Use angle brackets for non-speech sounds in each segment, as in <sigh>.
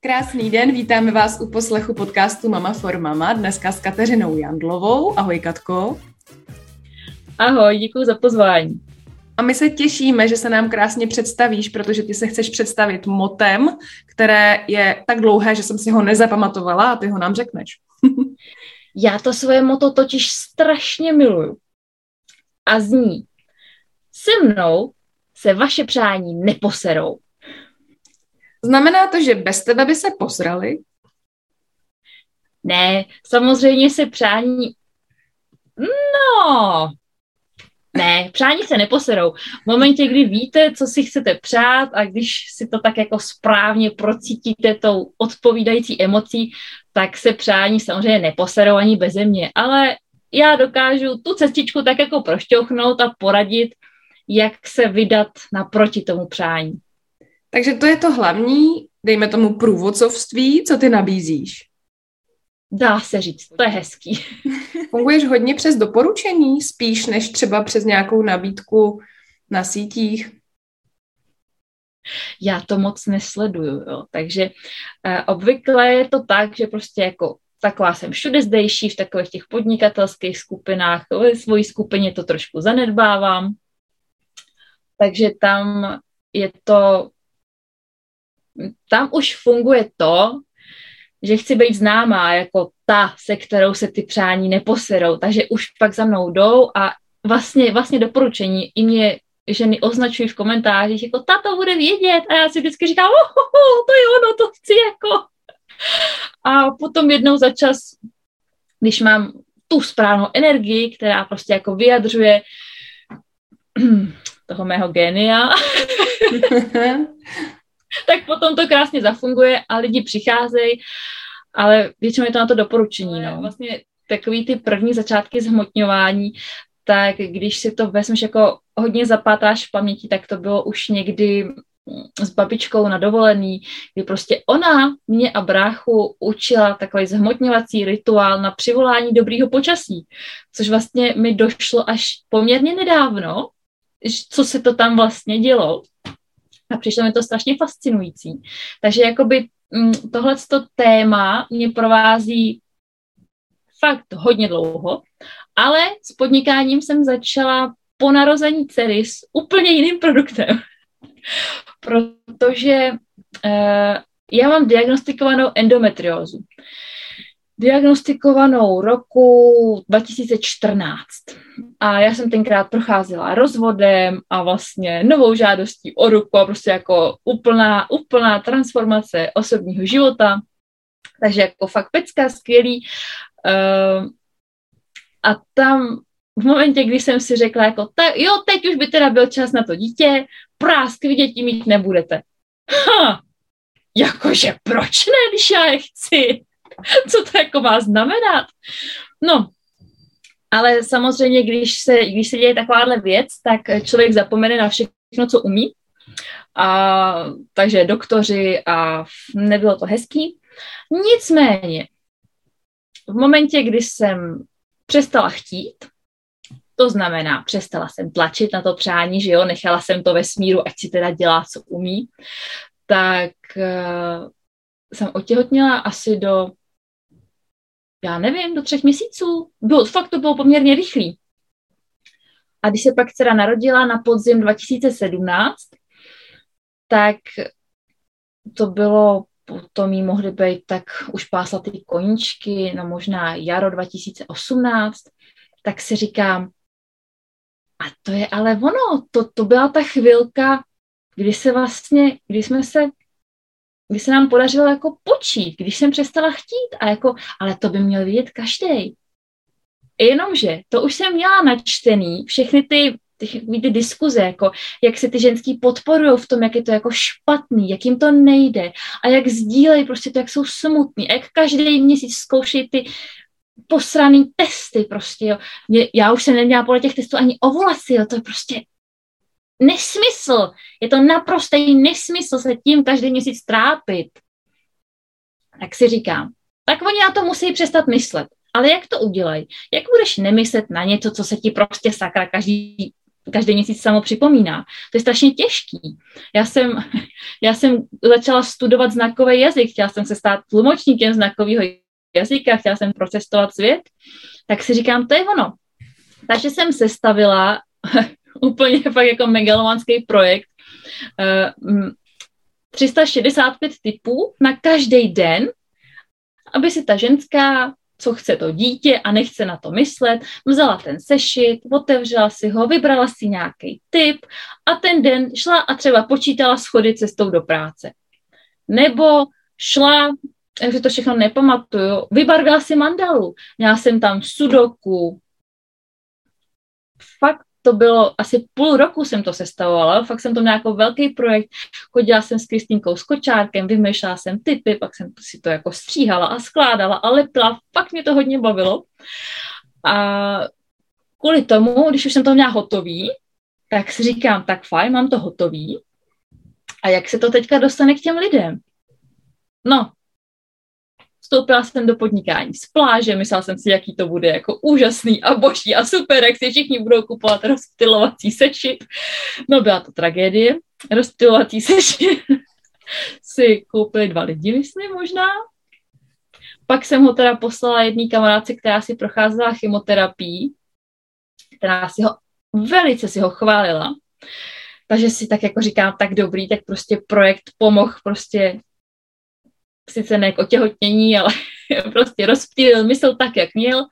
Krásný den, vítáme vás u poslechu podcastu Mama for Mama, dneska s Kateřinou Jandlovou. Ahoj Katko. Ahoj, děkuji za pozvání. A my se těšíme, že se nám krásně představíš, protože ty se chceš představit motem, které je tak dlouhé, že jsem si ho nezapamatovala a ty ho nám řekneš. <laughs> Já to svoje moto totiž strašně miluju. A zní, se mnou se vaše přání neposerou. Znamená to, že bez tebe by se posrali? Ne, samozřejmě se přání... No, ne, přání se neposerou. V momentě, kdy víte, co si chcete přát a když si to tak jako správně procítíte tou odpovídající emocí, tak se přání samozřejmě neposerou ani beze mě. Ale já dokážu tu cestičku tak jako prošťouchnout a poradit, jak se vydat naproti tomu přání. Takže to je to hlavní, dejme tomu průvodcovství, co ty nabízíš. Dá se říct, to je hezký. <laughs> Funguješ hodně přes doporučení, spíš než třeba přes nějakou nabídku na sítích? Já to moc nesleduju, jo. takže eh, obvykle je to tak, že prostě jako taková jsem všude zdejší, v takových těch podnikatelských skupinách, ve svojí skupině to trošku zanedbávám, takže tam je to, tam už funguje to, že chci být známá jako ta, se kterou se ty přání neposerou, takže už pak za mnou jdou a vlastně, vlastně doporučení i mě ženy označují v komentářích, jako ta to bude vědět a já si vždycky říkám, oh, oh, oh, to je ono, to chci jako. A potom jednou za čas, když mám tu správnou energii, která prostě jako vyjadřuje toho mého genia, <laughs> tak potom to krásně zafunguje a lidi přicházejí, ale většinou je to na to doporučení. No. Vlastně takový ty první začátky zhmotňování, tak když si to vezmeš jako hodně zapátráš v paměti, tak to bylo už někdy s babičkou na dovolený, kdy prostě ona mě a bráchu učila takový zhmotňovací rituál na přivolání dobrýho počasí, což vlastně mi došlo až poměrně nedávno, co se to tam vlastně dělo. A přišlo mi to strašně fascinující. Takže jakoby mm, tohleto téma mě provází fakt hodně dlouho, ale s podnikáním jsem začala po narození dcery s úplně jiným produktem. <laughs> Protože uh, já mám diagnostikovanou endometriózu diagnostikovanou roku 2014. A já jsem tenkrát procházela rozvodem a vlastně novou žádostí o ruku a prostě jako úplná, úplná transformace osobního života. Takže jako fakt pecka, skvělý. Uh, a tam v momentě, kdy jsem si řekla jako, tak jo, teď už by teda byl čas na to dítě, prásk vy děti mít nebudete. Ha, jakože proč ne, když já je chci? <laughs> co to jako má znamenat. No, ale samozřejmě, když se, když se děje takováhle věc, tak člověk zapomene na všechno, co umí. A, takže doktoři a nebylo to hezký. Nicméně, v momentě, kdy jsem přestala chtít, to znamená, přestala jsem tlačit na to přání, že jo, nechala jsem to ve smíru, ať si teda dělá, co umí, tak uh, jsem otěhotněla asi do já nevím, do třech měsíců. Bylo, fakt to bylo poměrně rychlý. A když se pak dcera narodila na podzim 2017, tak to bylo, potom jí mohly být tak už pásla ty koníčky, no možná jaro 2018, tak si říkám, a to je ale ono, to, to byla ta chvilka, kdy se vlastně, kdy jsme se kdy se nám podařilo jako počít, když jsem přestala chtít a jako, ale to by měl vidět každý. Jenomže to už jsem měla načtený, všechny ty ty, ty diskuze, jako jak se ty ženský podporují v tom, jak je to jako špatný, jak jim to nejde a jak sdílejí prostě to, jak jsou smutný a jak každý měsíc zkoušejí ty posraný testy prostě, jo. Mě, já už jsem neměla podle těch testů ani ovulaci, jo. to je prostě nesmysl. Je to naprostý nesmysl se tím každý měsíc trápit. Tak si říkám, tak oni na to musí přestat myslet. Ale jak to udělají? Jak budeš nemyslet na něco, co se ti prostě sakra každý každý měsíc samo připomíná. To je strašně těžký. Já jsem, <laughs> já jsem začala studovat znakový jazyk, chtěla jsem se stát tlumočníkem znakového jazyka, chtěla jsem procestovat svět, tak si říkám, to je ono. Takže jsem sestavila <laughs> <laughs> úplně fakt jako megalomanský projekt, 365 eh, typů na každý den, aby si ta ženská co chce to dítě a nechce na to myslet, vzala ten sešit, otevřela si ho, vybrala si nějaký typ a ten den šla a třeba počítala schody cestou do práce. Nebo šla, takže to všechno nepamatuju, vybarvila si mandalu, měla jsem tam sudoku, fakt to bylo asi půl roku jsem to sestavovala, fakt jsem to měla jako velký projekt, chodila jsem s Kristýnkou s kočárkem, vymýšlela jsem typy, pak jsem si to jako stříhala a skládala a lepila, fakt mě to hodně bavilo. A kvůli tomu, když už jsem to měla hotový, tak si říkám, tak fajn, mám to hotový, a jak se to teďka dostane k těm lidem? No, vstoupila jsem do podnikání z pláže, myslela jsem si, jaký to bude jako úžasný a boží a super, jak si všichni budou kupovat rozptylovací sešit. No byla to tragédie. Rozptylovací sešit <laughs> si koupili dva lidi, myslím možná. Pak jsem ho teda poslala jedné kamarádce, která si procházela chemoterapií, která si ho velice si ho chválila. Takže si tak jako říkám, tak dobrý, tak prostě projekt pomohl prostě sice ne k otěhotnění, ale <laughs> prostě rozptýlil mysl tak, jak měl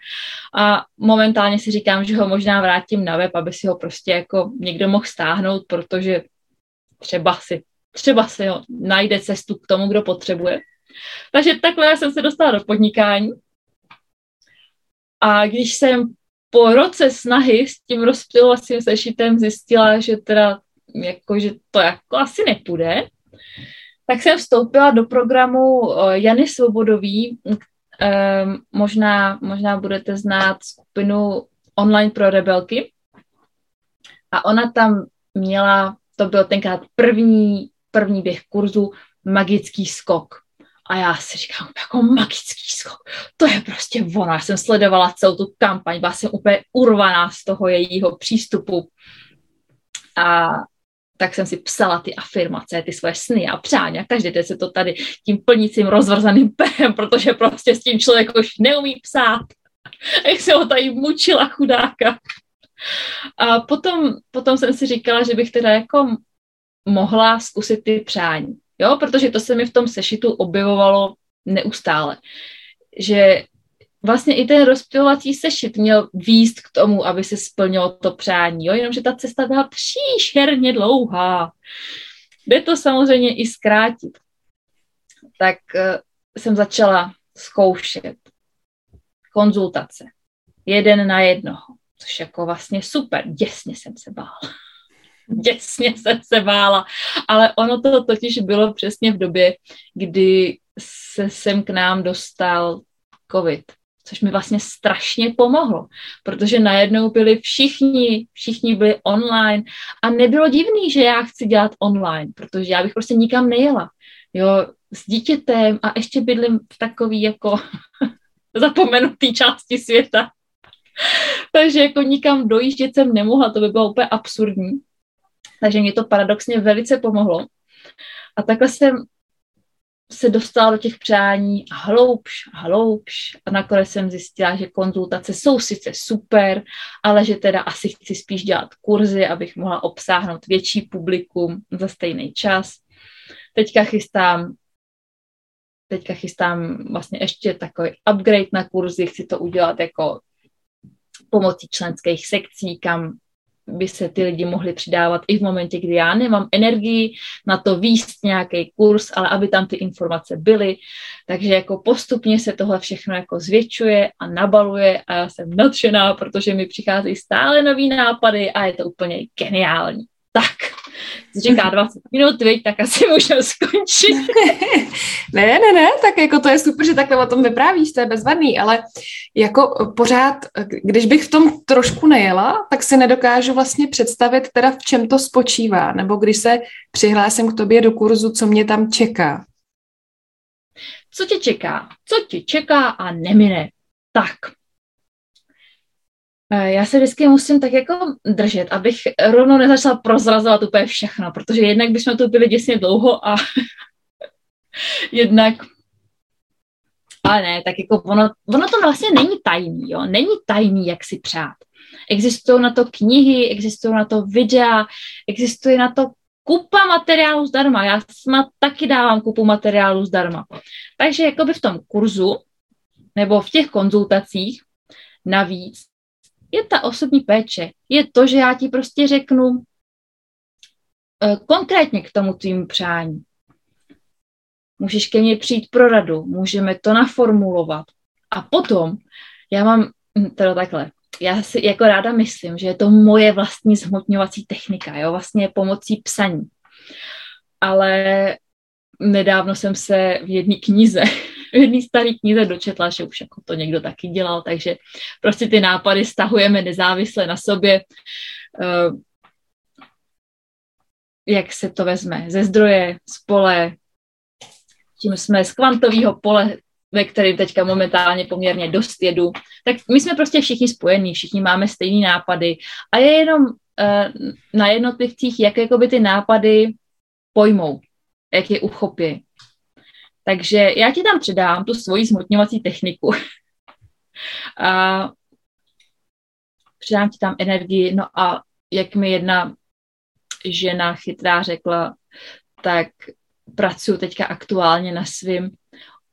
a momentálně si říkám, že ho možná vrátím na web, aby si ho prostě jako někdo mohl stáhnout, protože třeba si, třeba si ho najde cestu k tomu, kdo potřebuje. Takže takhle jsem se dostala do podnikání a když jsem po roce snahy s tím rozptylovacím sešitem zjistila, že teda jako, že to jako asi nepůjde, tak jsem vstoupila do programu eh, Jany Svobodový. Ehm, možná, možná budete znát skupinu online pro rebelky. A ona tam měla, to byl tenkrát první, první běh kurzu Magický skok. A já si říkám, jako magický skok, to je prostě ono. Já jsem sledovala celou tu kampaň, byla jsem úplně urvaná z toho jejího přístupu. A tak jsem si psala ty afirmace, ty svoje sny a přání a každý den se to tady tím plnícím rozvrzaným <laughs> pehem, protože prostě s tím člověk už neumí psát. <laughs> Jak se ho tady mučila chudáka. A potom, potom jsem si říkala, že bych teda jako mohla zkusit ty přání. Jo, protože to se mi v tom sešitu objevovalo neustále. Že vlastně i ten rozptilovací sešit měl výst k tomu, aby se splnilo to přání, jo? jenomže ta cesta byla příšerně dlouhá. Jde to samozřejmě i zkrátit. Tak uh, jsem začala zkoušet konzultace. Jeden na jednoho, což jako vlastně super. Děsně jsem se bála. <laughs> Děsně jsem se bála. Ale ono to totiž bylo přesně v době, kdy se sem k nám dostal covid což mi vlastně strašně pomohlo, protože najednou byli všichni, všichni byli online a nebylo divný, že já chci dělat online, protože já bych prostě nikam nejela. Jo, s dítětem a ještě bydlím v takový jako <laughs> zapomenutý části světa. <laughs> Takže jako nikam dojíždět jsem nemohla, to by bylo úplně absurdní. Takže mě to paradoxně velice pomohlo. A takhle jsem se dostala do těch přání hloubš hloubš a nakonec jsem zjistila, že konzultace jsou sice super, ale že teda asi chci spíš dělat kurzy, abych mohla obsáhnout větší publikum za stejný čas. Teďka chystám teďka chystám vlastně ještě takový upgrade na kurzy, chci to udělat jako pomocí členských sekcí, kam by se ty lidi mohli přidávat i v momentě, kdy já nemám energii na to výst nějaký kurz, ale aby tam ty informace byly. Takže jako postupně se tohle všechno jako zvětšuje a nabaluje a já jsem nadšená, protože mi přicházejí stále nový nápady a je to úplně geniální. Tak, říká <laughs> 20 minut, viď, tak asi můžeme skončit. <laughs> ne, ne, ne, tak jako to je super, že takhle o tom vyprávíš, to je bezvadný, ale jako pořád, když bych v tom trošku nejela, tak si nedokážu vlastně představit teda v čem to spočívá, nebo když se přihlásím k tobě do kurzu, co mě tam čeká. Co tě čeká? Co tě čeká a nemine? Tak, já se vždycky musím tak jako držet, abych rovnou nezačala prozrazovat úplně všechno, protože jednak bychom to byli děsně dlouho a <laughs> jednak ale ne, tak jako ono, ono to vlastně není tajný, jo, není tajný, jak si přát. Existují na to knihy, existují na to videa, existuje na to kupa materiálu zdarma. Já sama taky dávám kupu materiálu zdarma. Takže jakoby v tom kurzu nebo v těch konzultacích navíc je ta osobní péče. Je to, že já ti prostě řeknu eh, konkrétně k tomu tvým přání. Můžeš ke mně přijít pro radu, můžeme to naformulovat. A potom já mám, hm, teda takhle, já si jako ráda myslím, že je to moje vlastní zhmotňovací technika, jo, vlastně pomocí psaní. Ale nedávno jsem se v jedné knize, <laughs> v jedné staré knize dočetla, že už jako to někdo taky dělal, takže prostě ty nápady stahujeme nezávisle na sobě. Uh, jak se to vezme? Ze zdroje, z pole, tím jsme z kvantového pole ve kterém teďka momentálně poměrně dost jedu, tak my jsme prostě všichni spojení, všichni máme stejné nápady a je jenom uh, na jednotlivcích, jak jakoby ty nápady pojmou, jak je uchopí. Takže já ti tam předám tu svoji zmotňovací techniku. <laughs> A předám ti tam energii, no a jak mi jedna žena chytrá řekla, tak pracuji teďka aktuálně na svým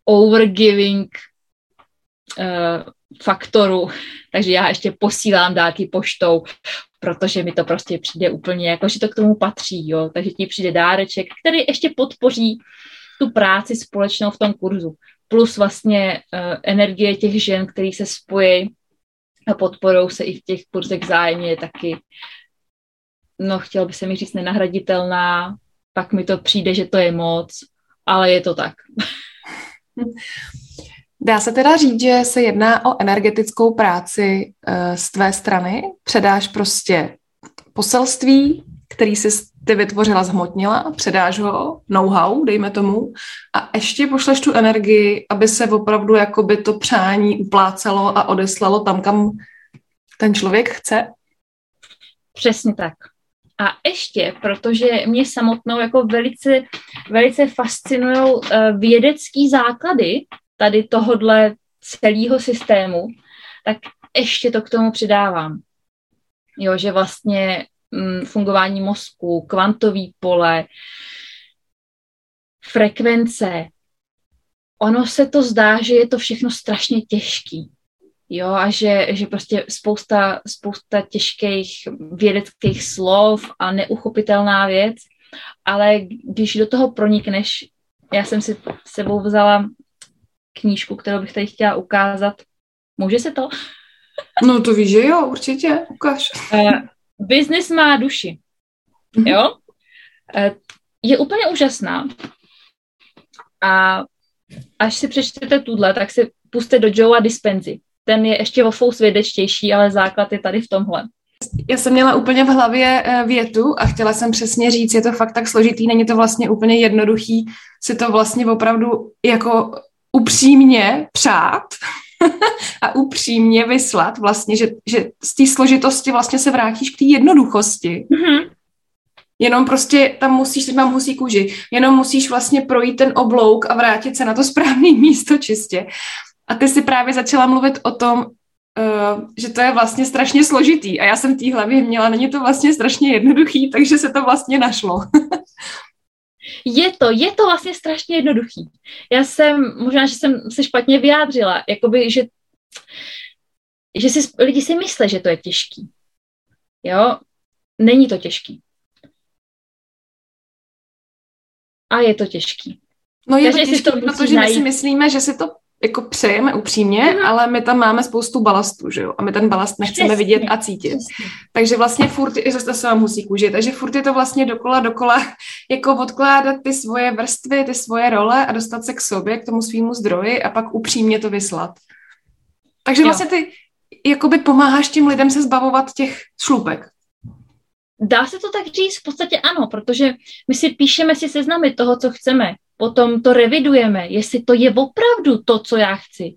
overgiving uh, faktoru, <laughs> takže já ještě posílám dárky poštou, protože mi to prostě přijde úplně jako, že to k tomu patří, jo, takže ti přijde dáreček, který ještě podpoří tu práci společnou v tom kurzu. Plus vlastně uh, energie těch žen, který se spojí a podporou se i v těch kurzech zájemně je taky, no chtěl by se mi říct nenahraditelná, pak mi to přijde, že to je moc, ale je to tak. <laughs> Dá se teda říct, že se jedná o energetickou práci uh, z tvé strany? Předáš prostě poselství, který si ty vytvořila, zhmotnila, předáš ho, know-how, dejme tomu, a ještě pošleš tu energii, aby se opravdu jakoby to přání uplácelo a odeslalo tam, kam ten člověk chce? Přesně tak. A ještě, protože mě samotnou jako velice, velice fascinují uh, vědecký základy tady tohodle celého systému, tak ještě to k tomu přidávám. Jo, že vlastně fungování mozku, kvantový pole, frekvence, ono se to zdá, že je to všechno strašně těžký. Jo, a že, že prostě spousta, spousta těžkých vědeckých slov a neuchopitelná věc, ale když do toho pronikneš, já jsem si sebou vzala knížku, kterou bych tady chtěla ukázat. Může se to? No to víš, že jo, určitě, ukáž. Business má duši. Mm-hmm. Jo? Uh, je úplně úžasná. A až si přečtete tuhle, tak si puste do Joea Dispenzy ten je ještě o fous vědečtější, ale základ je tady v tomhle. Já jsem měla úplně v hlavě eh, větu a chtěla jsem přesně říct, je to fakt tak složitý, není to vlastně úplně jednoduchý si to vlastně opravdu jako upřímně přát <laughs> a upřímně vyslat vlastně, že, že z té složitosti vlastně se vrátíš k té jednoduchosti. Mm-hmm. Jenom prostě tam musíš, teď mám husí kůži, jenom musíš vlastně projít ten oblouk a vrátit se na to <laughs> správné místo čistě. A ty si právě začala mluvit o tom, uh, že to je vlastně strašně složitý. A já jsem v té hlavě měla, není to vlastně strašně jednoduchý, takže se to vlastně našlo. <laughs> je to, je to vlastně strašně jednoduchý. Já jsem, možná, že jsem se špatně vyjádřila, jakoby, že, že si, lidi si myslí, že to je těžký. Jo, není to těžký. A je to těžký. No je Takže to těžký, to protože najít. my si myslíme, že si to jako přejeme upřímně, mm. ale my tam máme spoustu balastu, že jo? A my ten balast nechceme Přesně. vidět a cítit. Přesně. Takže vlastně furt, zase se vám musí kůži, takže furt je to vlastně dokola, dokola, <laughs> jako odkládat ty svoje vrstvy, ty svoje role a dostat se k sobě, k tomu svýmu zdroji a pak upřímně to vyslat. Takže jo. vlastně ty jakoby pomáháš tím lidem se zbavovat těch šlupek. Dá se to tak říct? V podstatě ano, protože my si píšeme si seznamy toho, co chceme potom to revidujeme, jestli to je opravdu to, co já chci.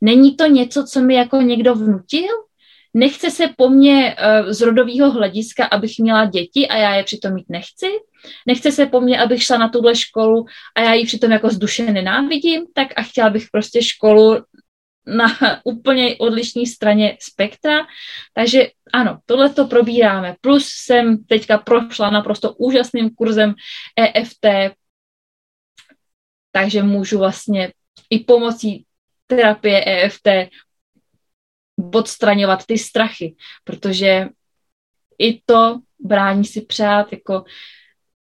Není to něco, co mi jako někdo vnutil? nechce se po mně uh, z rodového hlediska, abych měla děti a já je přitom mít nechci, nechce se po mně, abych šla na tuhle školu a já ji přitom jako z duše nenávidím, tak a chtěla bych prostě školu na úplně odlišné straně spektra. Takže ano, tohle to probíráme. Plus jsem teďka prošla naprosto úžasným kurzem EFT, takže můžu vlastně i pomocí terapie EFT odstraňovat ty strachy, protože i to brání si přát, jako,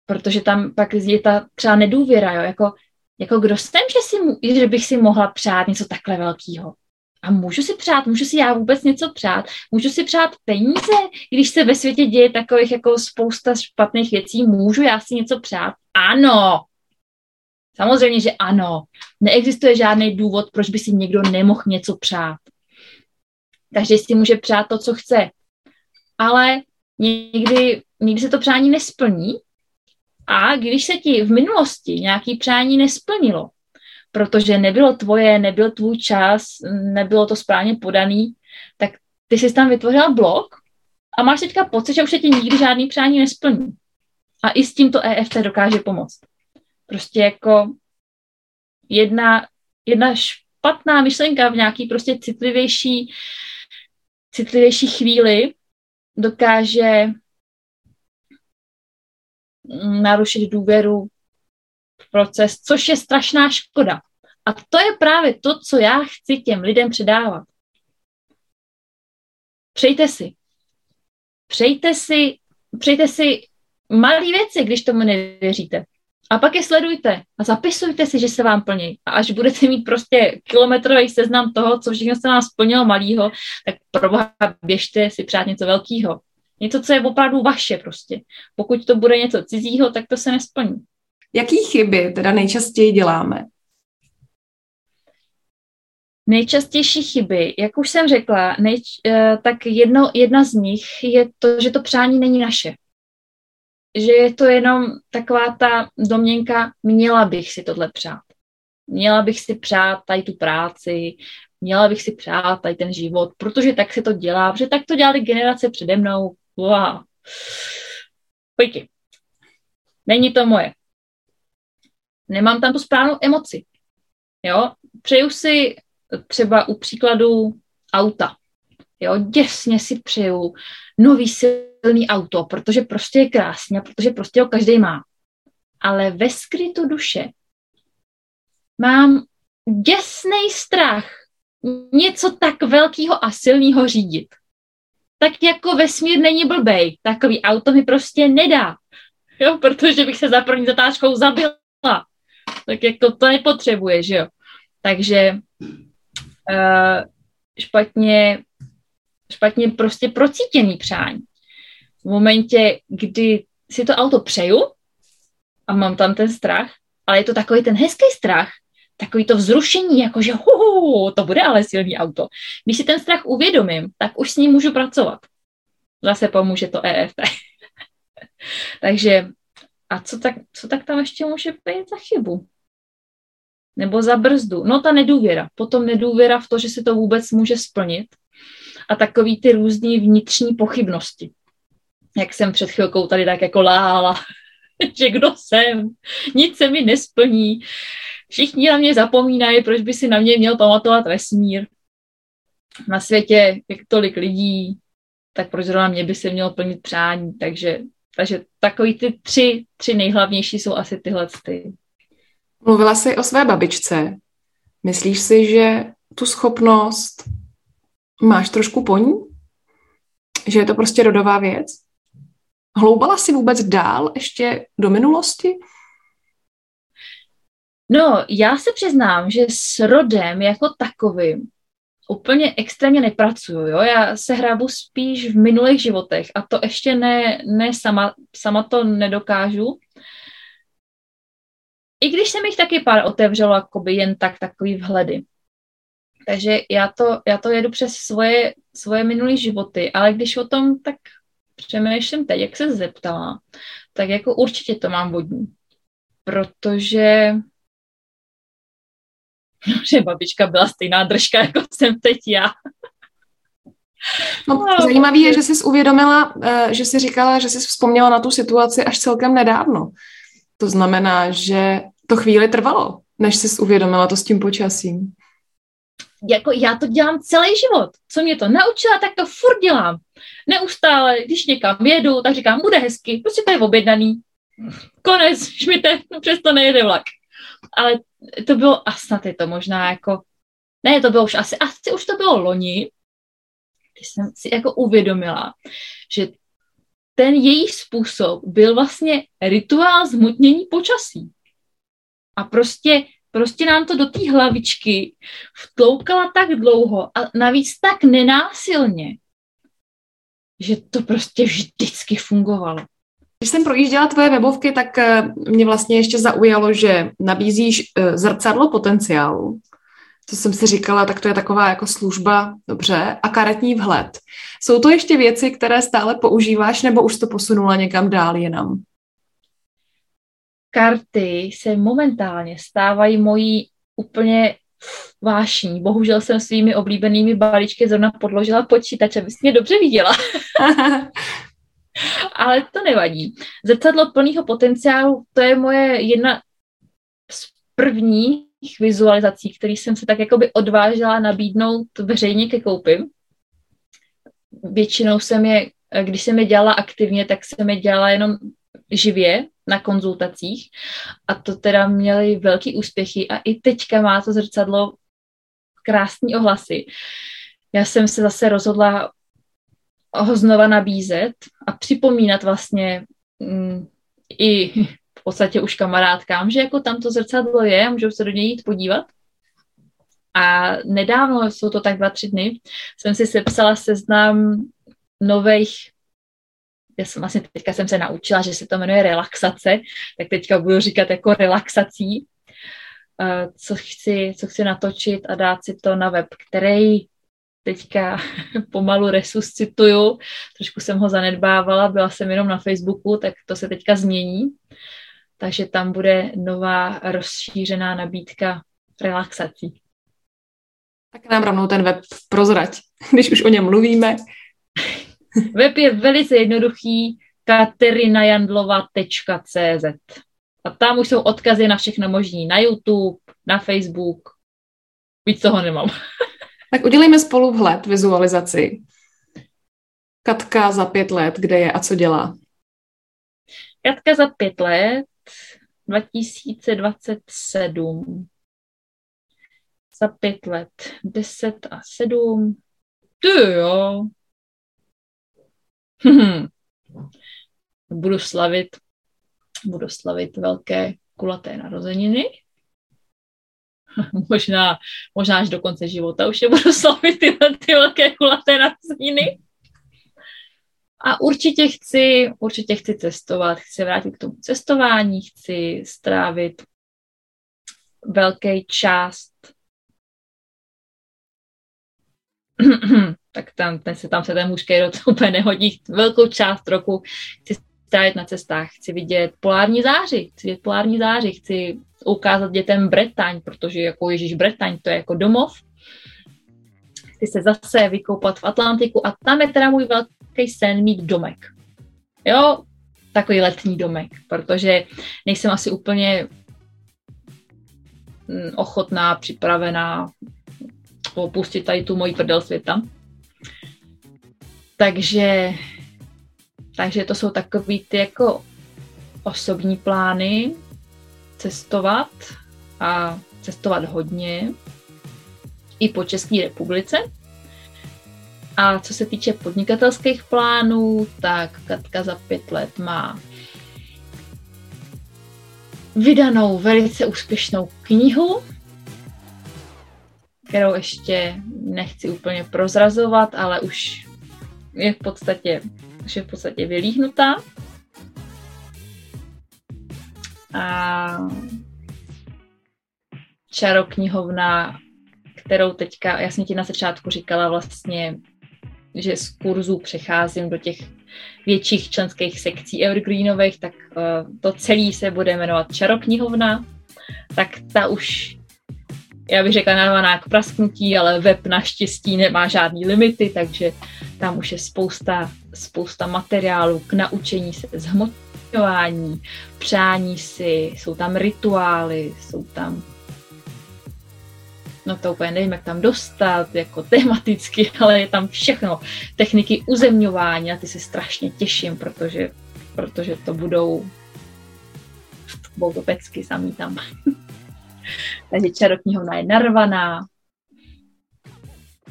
protože tam pak je ta třeba nedůvěra, jo, jako, jako kdo jsem, že, si, že bych si mohla přát něco takhle velkého. A můžu si přát, můžu si já vůbec něco přát, můžu si přát peníze, když se ve světě děje takových jako spousta špatných věcí, můžu já si něco přát? Ano, Samozřejmě, že ano. Neexistuje žádný důvod, proč by si někdo nemohl něco přát. Každý si může přát to, co chce. Ale někdy, někdy se to přání nesplní. A když se ti v minulosti nějaký přání nesplnilo, protože nebylo tvoje, nebyl tvůj čas, nebylo to správně podaný, tak ty jsi tam vytvořila blok a máš teďka pocit, že už se ti nikdy žádný přání nesplní. A i s tímto EFT dokáže pomoct. Prostě jako jedna, jedna špatná myšlenka v nějaký prostě citlivější, citlivější chvíli dokáže narušit důvěru v proces, což je strašná škoda. A to je právě to, co já chci těm lidem předávat. Přejte si. Přejte si, přejte si malé věci, když tomu nevěříte. A pak je sledujte a zapisujte si, že se vám plní. A až budete mít prostě kilometrový seznam toho, co všechno se vám splnilo malýho, tak proboha běžte si přát něco velkého. Něco, co je opravdu vaše prostě. Pokud to bude něco cizího, tak to se nesplní. Jaký chyby teda nejčastěji děláme? Nejčastější chyby, jak už jsem řekla, nejč, eh, tak jedno, jedna z nich je to, že to přání není naše že je to jenom taková ta domněnka, měla bych si tohle přát. Měla bych si přát tady tu práci, měla bych si přát tady ten život, protože tak se to dělá, protože tak to dělali generace přede mnou. Wow. Pojďky. Není to moje. Nemám tam tu správnou emoci. Jo? Přeju si třeba u příkladu auta. Jo, děsně si přeju nový silný auto, protože prostě je krásný a protože prostě ho každý má. Ale ve skrytu duše mám děsný strach něco tak velkého a silného řídit. Tak jako vesmír není blbej, takový auto mi prostě nedá. Jo, protože bych se za první zatáčkou zabila. Tak jako to nepotřebuje, že jo. Takže uh, špatně špatně prostě procítěný přání. V momentě, kdy si to auto přeju a mám tam ten strach, ale je to takový ten hezký strach, takový to vzrušení, jakože hu, to bude ale silný auto. Když si ten strach uvědomím, tak už s ním můžu pracovat. Zase pomůže to EFT. <laughs> Takže a co tak, co tak tam ještě může být za chybu? Nebo za brzdu? No ta nedůvěra. Potom nedůvěra v to, že se to vůbec může splnit a takový ty různý vnitřní pochybnosti. Jak jsem před chvilkou tady tak jako lála, <laughs> že kdo jsem, nic se mi nesplní, všichni na mě zapomínají, proč by si na mě měl pamatovat vesmír. Na světě je tolik lidí, tak proč zrovna mě by se mělo plnit přání, takže, takže takový ty tři, tři nejhlavnější jsou asi tyhle ty. Mluvila jsi o své babičce. Myslíš si, že tu schopnost máš trošku po ní? Že je to prostě rodová věc? Hloubala si vůbec dál ještě do minulosti? No, já se přiznám, že s rodem jako takovým úplně extrémně nepracuju, jo? Já se hrabu spíš v minulých životech a to ještě ne, ne sama, sama to nedokážu. I když se mi jich taky pár otevřelo, jakoby jen tak takový vhledy. Takže já to, já to jedu přes svoje, svoje minulé životy, ale když o tom tak přemýšlím teď, jak se zeptala, tak jako určitě to mám vodní. Protože <laughs> že babička byla stejná držka, jako jsem teď já. No, no, zajímavé je, že jsi uvědomila, eh, že jsi říkala, že jsi vzpomněla na tu situaci až celkem nedávno. To znamená, že to chvíli trvalo, než jsi uvědomila to s tím počasím. Jako já to dělám celý život. Co mě to naučila, tak to furt dělám. Neustále, když někam jedu, tak říkám, bude hezky, prostě to je objednaný. Konec, <laughs> šmite, přesto nejede vlak. Ale to bylo, a snad je to možná jako, ne, to bylo už asi, asi už to bylo loni, když jsem si jako uvědomila, že ten její způsob byl vlastně rituál zmutnění počasí. A prostě, prostě nám to do té hlavičky vtloukala tak dlouho a navíc tak nenásilně, že to prostě vždycky fungovalo. Když jsem projížděla tvoje webovky, tak eh, mě vlastně ještě zaujalo, že nabízíš eh, zrcadlo potenciálu co jsem si říkala, tak to je taková jako služba, dobře, a karetní vhled. Jsou to ještě věci, které stále používáš, nebo už to posunula někam dál jinam? Karty se momentálně stávají mojí úplně vášní. Bohužel jsem svými oblíbenými balíčky zrovna podložila počítač, abys mě dobře viděla. <laughs> <laughs> Ale to nevadí. Zrcadlo plného potenciálu, to je moje jedna z prvních vizualizací, které jsem se tak jakoby odvážela nabídnout veřejně ke koupi. Většinou jsem je, když jsem je dělala aktivně, tak jsem je dělala jenom živě na konzultacích a to teda měly velký úspěchy a i teďka má to zrcadlo krásný ohlasy. Já jsem se zase rozhodla ho znova nabízet a připomínat vlastně mm, i podstatě už kamarádkám, že jako tam to zrcadlo je můžou se do něj jít podívat. A nedávno, jsou to tak dva, tři dny, jsem si sepsala seznam nových já jsem vlastně teďka jsem se naučila, že se to jmenuje relaxace, tak teďka budu říkat jako relaxací, eh, co chci, co chci natočit a dát si to na web, který teďka <laughs> pomalu resuscituju. Trošku jsem ho zanedbávala, byla jsem jenom na Facebooku, tak to se teďka změní takže tam bude nová rozšířená nabídka relaxací. Tak nám rovnou ten web prozrať, <laughs> když už o něm mluvíme. <laughs> web je velice jednoduchý, katerinajandlova.cz a tam už jsou odkazy na všechno možný, na YouTube, na Facebook, víc toho nemám. Tak udělejme spolu vhled, vizualizaci. Katka za pět let, kde je a co dělá? Katka za pět let 2027. Za pět let. 10 a 7. Ty jo. <laughs> budu slavit, budu slavit velké kulaté narozeniny. <laughs> možná, možná až do konce života už je budu <laughs> slavit ty, ty velké kulaté narozeniny. A určitě chci, určitě chci cestovat, chci vrátit k tomu cestování, chci strávit velký část <clears throat> tak tam, ten se, tam se ten mužský rod úplně nehodí. Velkou část roku chci strávit na cestách, chci vidět polární záři, chci vidět polární záři, chci ukázat dětem Bretaň, protože jako Ježíš Bretaň, to je jako domov. Chci se zase vykoupat v Atlantiku a tam je teda můj velký velký sen mít domek. Jo, takový letní domek, protože nejsem asi úplně mm, ochotná, připravená opustit tady tu moji prdel světa. Takže, takže to jsou takový ty jako osobní plány, cestovat a cestovat hodně i po České republice. A co se týče podnikatelských plánů, tak Katka za pět let má vydanou velice úspěšnou knihu, kterou ještě nechci úplně prozrazovat, ale už je v podstatě, je v podstatě vylíhnutá. A čaroknihovna, kterou teďka, já jsem ti na začátku říkala vlastně že z kurzů přecházím do těch větších členských sekcí evergreenových, tak uh, to celé se bude jmenovat Čaroknihovna, tak ta už já bych řekla narvaná k prasknutí, ale web naštěstí nemá žádný limity, takže tam už je spousta, spousta materiálu k naučení se zhmotňování, přání si, jsou tam rituály, jsou tam no to úplně nevím, jak tam dostat, jako <laughs> tematicky, ale je tam všechno. Techniky uzemňování a ty se strašně těším, protože, protože to budou budou to pecky samý tam. <laughs> Takže čaroknihovna je narvaná.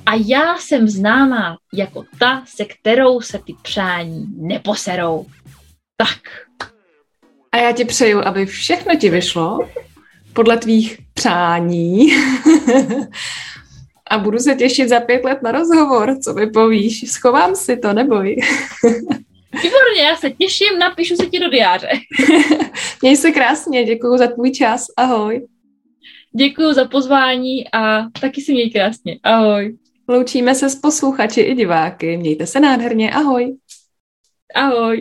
A já jsem známá jako ta, se kterou se ty přání neposerou. Tak. A já ti přeju, aby všechno ti vyšlo podle tvých přání. <laughs> A budu se těšit za pět let na rozhovor, co mi povíš. Schovám si to, neboj. <laughs> Výborně, já se těším, napíšu se ti do diáře. <laughs> Měj se krásně, děkuji za tvůj čas, ahoj. Děkuji za pozvání a taky si měj krásně, ahoj. Loučíme se s posluchači i diváky, mějte se nádherně, ahoj. Ahoj.